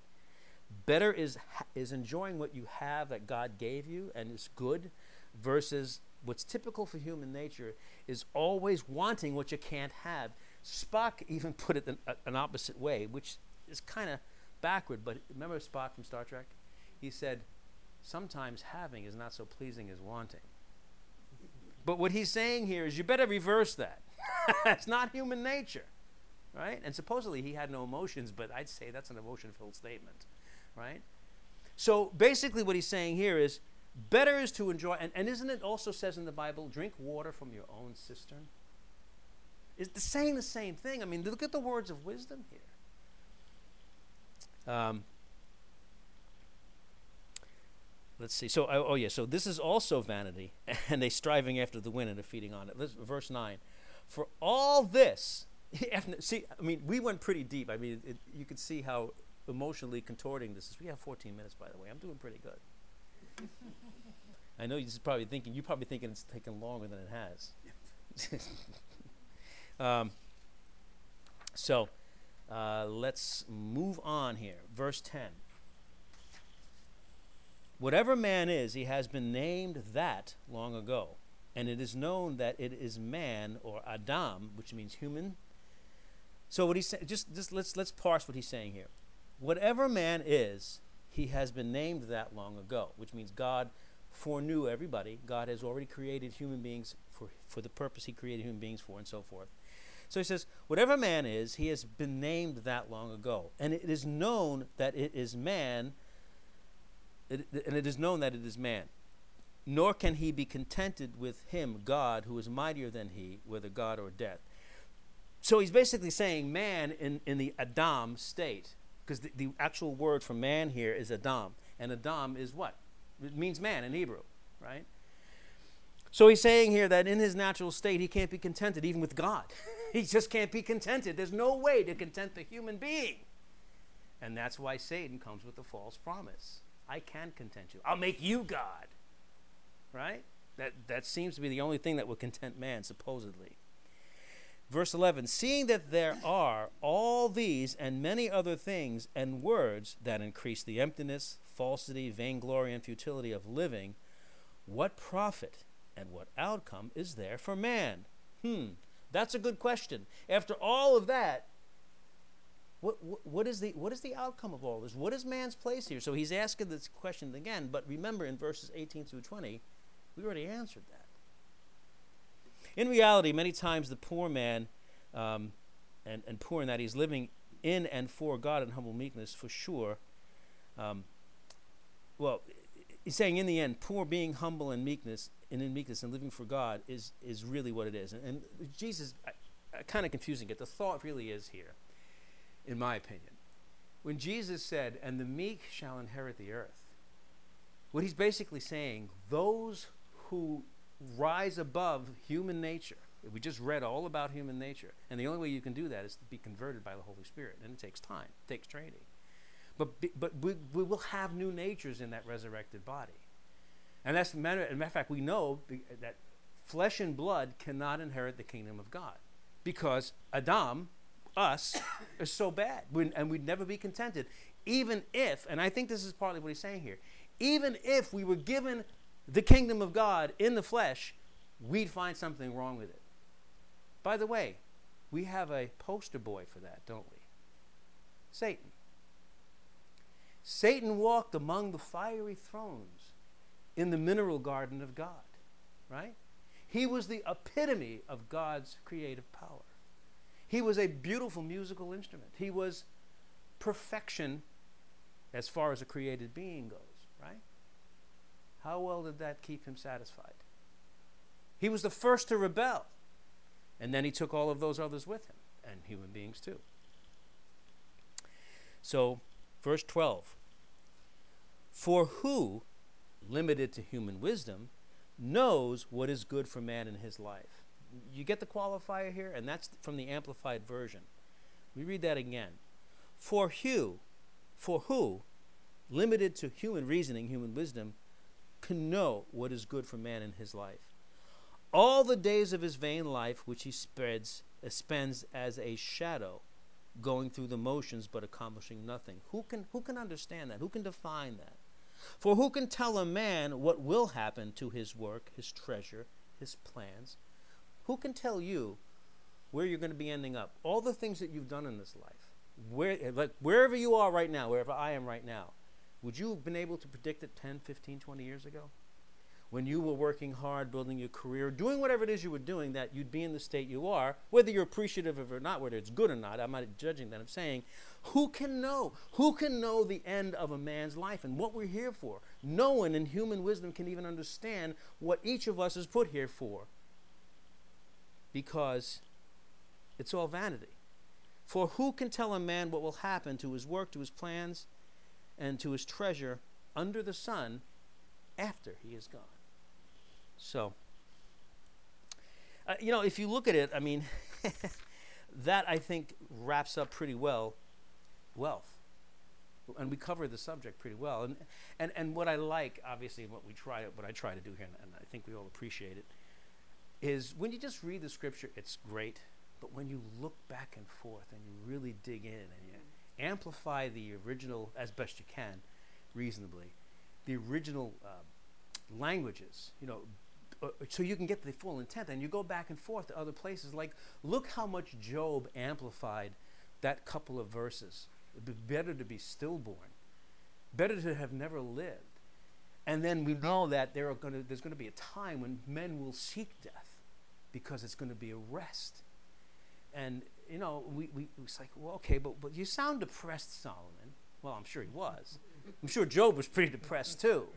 better is is enjoying what you have that God gave you and is good versus what's typical for human nature is always wanting what you can't have. Spock even put it an, an opposite way, which is kind of backward, but remember Spock from Star Trek? He said, Sometimes having is not so pleasing as wanting. But what he's saying here is you better reverse that. it's not human nature right? And supposedly he had no emotions, but I'd say that's an emotion filled statement, right? So basically, what he's saying here is better is to enjoy, and, and isn't it also says in the Bible, drink water from your own cistern? Is the saying the same thing? I mean, look at the words of wisdom here. Um, let's see. So, oh, oh yeah. So this is also vanity, and they striving after the wind and are feeding on it. Verse nine. For all this, see, I mean, we went pretty deep. I mean, it, you can see how emotionally contorting this is. We have 14 minutes, by the way. I'm doing pretty good. I know you're probably thinking. You're probably thinking it's taken longer than it has. um, so, uh, let's move on here. Verse 10. Whatever man is, he has been named that long ago. And it is known that it is man or Adam, which means human. So what he's saying, just, just let's let's parse what he's saying here. Whatever man is, he has been named that long ago, which means God foreknew everybody. God has already created human beings for, for the purpose he created human beings for, and so forth. So he says, whatever man is, he has been named that long ago. And it is known that it is man, it, and it is known that it is man. Nor can he be contented with him, God, who is mightier than he, whether God or death. So he's basically saying man in, in the Adam state, because the, the actual word for man here is Adam. And Adam is what? It means man in Hebrew, right? So he's saying here that in his natural state, he can't be contented even with God. he just can't be contented. There's no way to content the human being. And that's why Satan comes with the false promise I can content you, I'll make you God. Right? That, that seems to be the only thing that will content man, supposedly. Verse 11 Seeing that there are all these and many other things and words that increase the emptiness, falsity, vainglory, and futility of living, what profit and what outcome is there for man? Hmm, that's a good question. After all of that, what, what, is the, what is the outcome of all this? What is man's place here? So he's asking this question again, but remember in verses 18 through 20, we already answered that. In reality, many times the poor man, um, and, and poor in that he's living in and for God in humble meekness, for sure. Um, well, he's saying in the end, poor being humble and meekness and in meekness and living for God is is really what it is. And, and Jesus, kind of confusing it. The thought really is here, in my opinion, when Jesus said, "And the meek shall inherit the earth." What he's basically saying, those who rise above human nature. We just read all about human nature, and the only way you can do that is to be converted by the Holy Spirit, and it takes time, it takes training. But but we, we will have new natures in that resurrected body. And that's matter, matter of fact, we know that flesh and blood cannot inherit the kingdom of God because Adam, us, is so bad, we, and we'd never be contented. Even if, and I think this is partly what he's saying here, even if we were given the kingdom of God in the flesh, we'd find something wrong with it. By the way, we have a poster boy for that, don't we? Satan. Satan walked among the fiery thrones in the mineral garden of God, right? He was the epitome of God's creative power. He was a beautiful musical instrument. He was perfection as far as a created being goes, right? How well did that keep him satisfied? He was the first to rebel. And then he took all of those others with him, and human beings too. So, verse 12 For who limited to human wisdom, knows what is good for man in his life. You get the qualifier here, and that's from the Amplified Version. We read that again. For who, for who, limited to human reasoning, human wisdom, can know what is good for man in his life. All the days of his vain life, which he spreads, uh, spends as a shadow, going through the motions but accomplishing nothing. Who can, who can understand that? Who can define that? For who can tell a man what will happen to his work, his treasure, his plans? Who can tell you where you're going to be ending up? All the things that you've done in this life, where, like wherever you are right now, wherever I am right now, would you have been able to predict it 10, 15, 20 years ago? when you were working hard, building your career, doing whatever it is you were doing, that you'd be in the state you are, whether you're appreciative of it or not, whether it's good or not. I'm not judging that. I'm saying, who can know? Who can know the end of a man's life and what we're here for? No one in human wisdom can even understand what each of us is put here for because it's all vanity. For who can tell a man what will happen to his work, to his plans, and to his treasure under the sun after he is gone. So, uh, you know, if you look at it, I mean, that I think wraps up pretty well wealth. And we cover the subject pretty well. And, and, and what I like, obviously, what we try, what I try to do here, and, and I think we all appreciate it, is when you just read the scripture, it's great. But when you look back and forth and you really dig in and you amplify the original as best you can, reasonably, the original uh, languages, you know, uh, so you can get the full intent. And you go back and forth to other places. Like, look how much Job amplified that couple of verses. It'd be better to be stillborn, better to have never lived. And then we know that there are gonna, there's going to be a time when men will seek death because it's going to be a rest. And, you know, we, we, it's like, well, okay, but, but you sound depressed, Solomon. Well, I'm sure he was. I'm sure Job was pretty depressed too.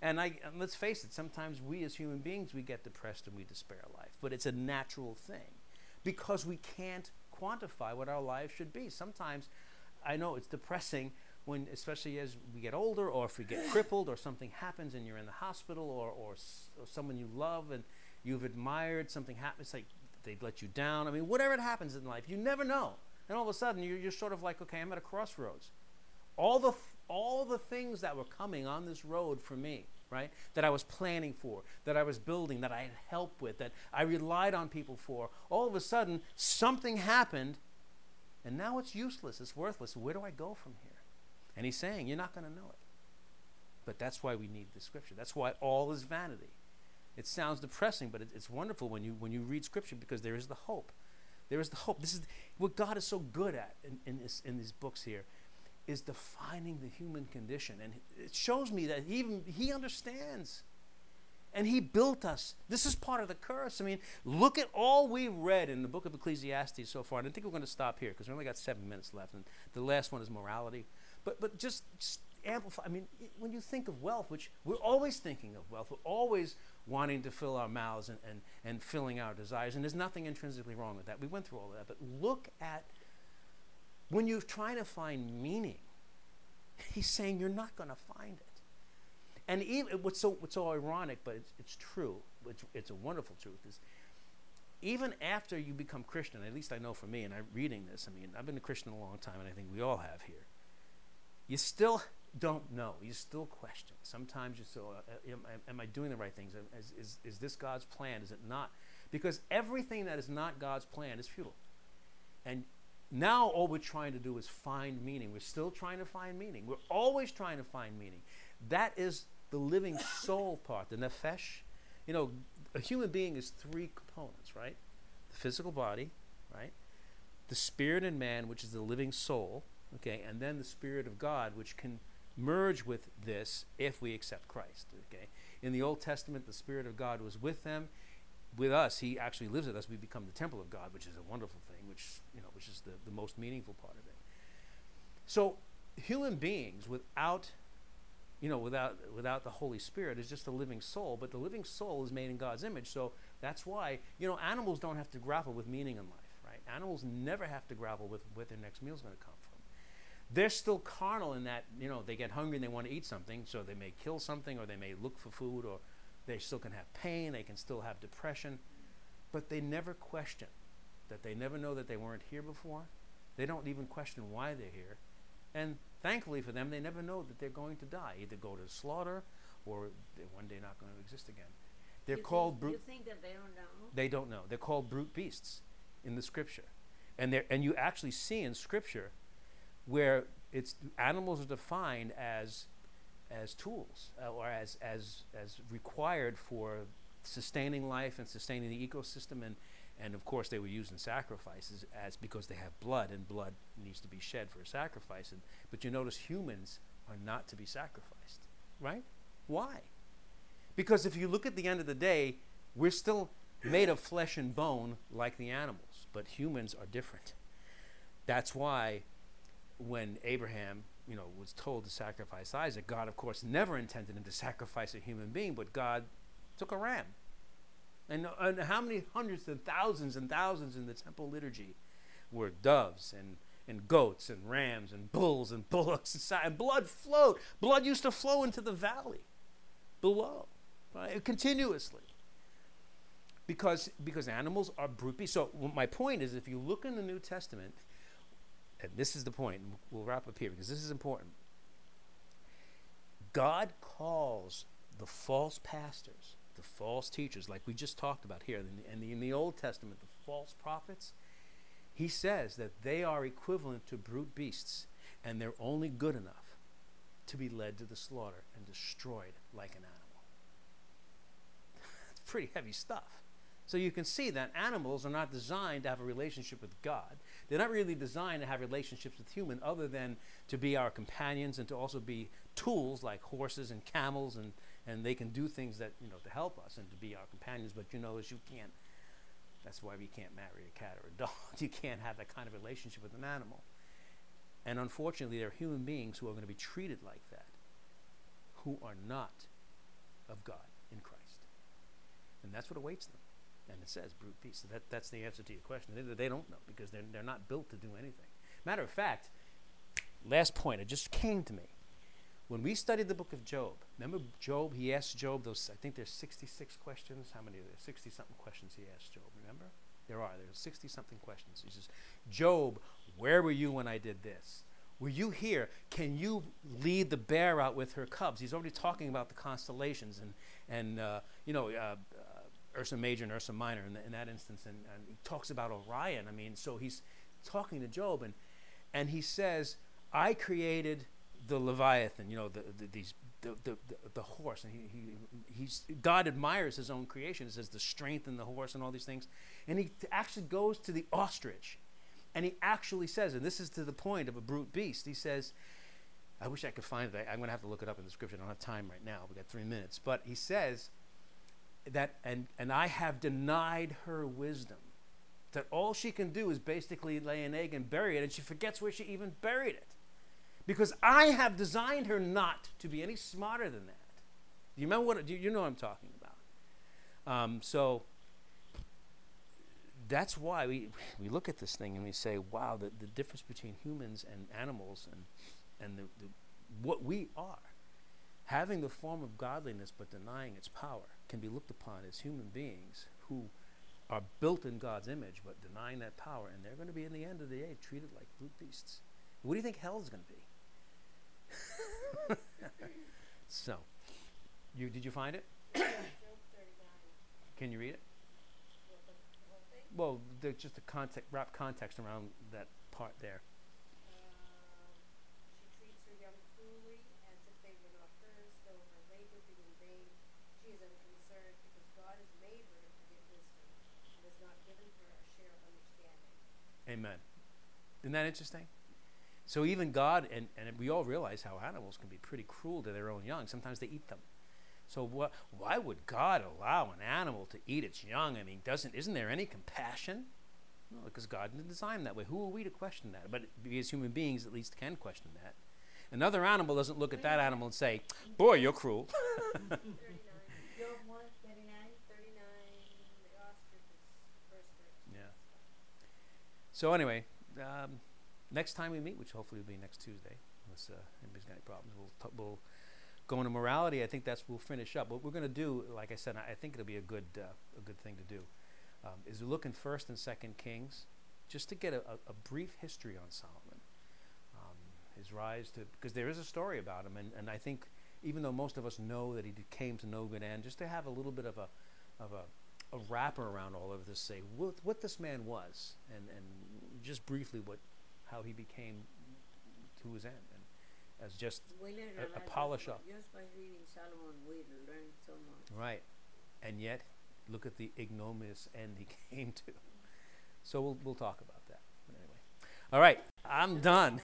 And, I, and let's face it, sometimes we as human beings, we get depressed and we despair life. But it's a natural thing because we can't quantify what our lives should be. Sometimes I know it's depressing when, especially as we get older, or if we get crippled, or something happens and you're in the hospital, or, or, or someone you love and you've admired, something happens, like they let you down. I mean, whatever it happens in life, you never know. And all of a sudden, you're, you're sort of like, okay, I'm at a crossroads. All the, all the things that were coming on this road for me, right, that I was planning for, that I was building, that I had help with, that I relied on people for, all of a sudden, something happened and now it's useless, it's worthless. Where do I go from here? And he's saying, You're not going to know it. But that's why we need the scripture. That's why all is vanity. It sounds depressing, but it, it's wonderful when you, when you read scripture because there is the hope. There is the hope. This is what God is so good at in, in, this, in these books here is defining the human condition. And it shows me that even he understands. And he built us. This is part of the curse. I mean, look at all we've read in the book of Ecclesiastes so far. And I think we're going to stop here because we only got seven minutes left. And the last one is morality. But, but just, just amplify. I mean, when you think of wealth, which we're always thinking of wealth, we're always wanting to fill our mouths and, and, and filling our desires. And there's nothing intrinsically wrong with that. We went through all of that. But look at when you're trying to find meaning, he's saying you're not going to find it. And even, what's, so, what's so ironic, but it's, it's true, it's, it's a wonderful truth, is even after you become Christian, at least I know for me, and I'm reading this, I mean, I've been a Christian a long time, and I think we all have here, you still don't know. You still question. Sometimes you still, uh, am, am, I doing the right things? Is, is, is this God's plan? Is it not? Because everything that is not God's plan is futile. And now all we're trying to do is find meaning. We're still trying to find meaning. We're always trying to find meaning. That is the living soul part, the nefesh. You know, a human being is three components, right? The physical body, right? The spirit in man, which is the living soul, okay? And then the spirit of God, which can merge with this if we accept Christ, okay? In the Old Testament, the spirit of God was with them. With us, he actually lives with us. We become the temple of God, which is a wonderful thing, which, you know, which is the, the most meaningful part of it. So human beings without you know, without without the Holy Spirit is just a living soul, but the living soul is made in God's image. So that's why, you know, animals don't have to grapple with meaning in life, right? Animals never have to grapple with where their next meal is going to come. They're still carnal in that, you know, they get hungry and they want to eat something, so they may kill something or they may look for food or they still can have pain, they can still have depression, but they never question that they never know that they weren't here before. They don't even question why they're here. And thankfully for them, they never know that they're going to die, either go to slaughter or they're one day not going to exist again. They're you called brute. You think that they don't know? They don't know. They're called brute beasts in the scripture, and they and you actually see in scripture where it's animals are defined as as tools uh, or as as as required for sustaining life and sustaining the ecosystem. And and of course they were used in sacrifices as because they have blood and blood needs to be shed for a sacrifice. And but you notice humans are not to be sacrificed right? Why? Because if you look at the end of the day we're still made of flesh and bone like the animals but humans are different. That's why when abraham you know was told to sacrifice isaac god of course never intended him to sacrifice a human being but god took a ram and, and how many hundreds and thousands and thousands in the temple liturgy were doves and, and goats and rams and bulls and bullocks and, blood flowed. Blood used to flow into the valley. below, right? Continuously. Because, because animals are brute beasts. So, my point is if you look in the New Testament, and this is the point, and we'll wrap up here because this is important. God calls the false pastors, the false teachers, like we just talked about here, and in in the Old Testament, the false prophets, he says that they are equivalent to brute beasts, and they're only good enough to be led to the slaughter and destroyed like an animal. it's pretty heavy stuff. So you can see that animals are not designed to have a relationship with God. They're not really designed to have relationships with human other than to be our companions and to also be tools like horses and camels and, and they can do things that, you know, to help us and to be our companions. But you know, as you can't, that's why we can't marry a cat or a dog. you can't have that kind of relationship with an animal. And unfortunately, there are human beings who are going to be treated like that, who are not of God in Christ. And that's what awaits them. And it says brute beast. So that, that's the answer to your question. They, they don't know because they're, they're not built to do anything. Matter of fact, last point, it just came to me. When we studied the book of Job, remember Job? He asked Job those, I think there's 66 questions. How many are there? 60 something questions he asked Job, remember? There are. There's 60 something questions. He says, Job, where were you when I did this? Were you here? Can you lead the bear out with her cubs? He's already talking about the constellations and, and uh, you know, uh, Ursa Major and Ursa Minor in, the, in that instance. And, and he talks about Orion. I mean, so he's talking to Job and, and he says, I created the Leviathan, you know, the, the these the, the, the, horse, and he, he he's God admires his own creation. It says the strength in the horse and all these things, and he actually goes to the ostrich, and he actually says, and this is to the point of a brute beast. He says, I wish I could find it. I, I'm going to have to look it up in the scripture. I don't have time right now. We've got three minutes, but he says that, and and I have denied her wisdom. That all she can do is basically lay an egg and bury it, and she forgets where she even buried it because I have designed her not to be any smarter than that. Do you remember what? Do you know what I'm talking about? Um, so that's why we we look at this thing and we say, "Wow, the, the difference between humans and animals and and the, the, what we are, having the form of godliness but denying its power, can be looked upon as human beings who." Are built in God's image, but denying that power, and they're going to be, in the end of the day, treated like brute beasts. What do you think hell is going to be? so, you did you find it? Can you read it? what, the, the whole thing? Well, there's just a context, wrap context around that part there. Um, she treats her young cruelly, as if they were not hers, though her labor be in vain. She is unconcerned, because God has made her to forget wisdom, and has not given her a share of understanding. Amen. Isn't that interesting? So even God, and, and we all realize how animals can be pretty cruel to their own young. Sometimes they eat them. So what, why would God allow an animal to eat its young? I mean, doesn't isn't there any compassion? No, because God didn't design them that way. Who are we to question that? But we as human beings at least can question that. Another animal doesn't look at that animal and say, "Boy, you're cruel." Thirty-nine, Job one thirty-nine. thirty-nine, the ostrich is verse thirteen. Yeah. So anyway, um, next time we meet, which hopefully will be next Tuesday, unless uh, anybody's got any problems, we'll t- we'll go into morality. I think that's we'll finish up. What we're going to do, like I said, I think it'll be a good uh, a good thing to do, um, is look in First and Second Kings, just to get a, a, a brief history on Solomon, um, his rise to because there is a story about him, and, and I think even though most of us know that he came to no good end, just to have a little bit of a of a a wrapper around all of this, say what, what this man was, and, and just briefly what how he became to his end, and as just A- a, polish up. just by reading Solomon. We learn so much. right, and yet look at the ignominious end he came to. So we'll we'll talk about that. But anyway, all right, I'm done.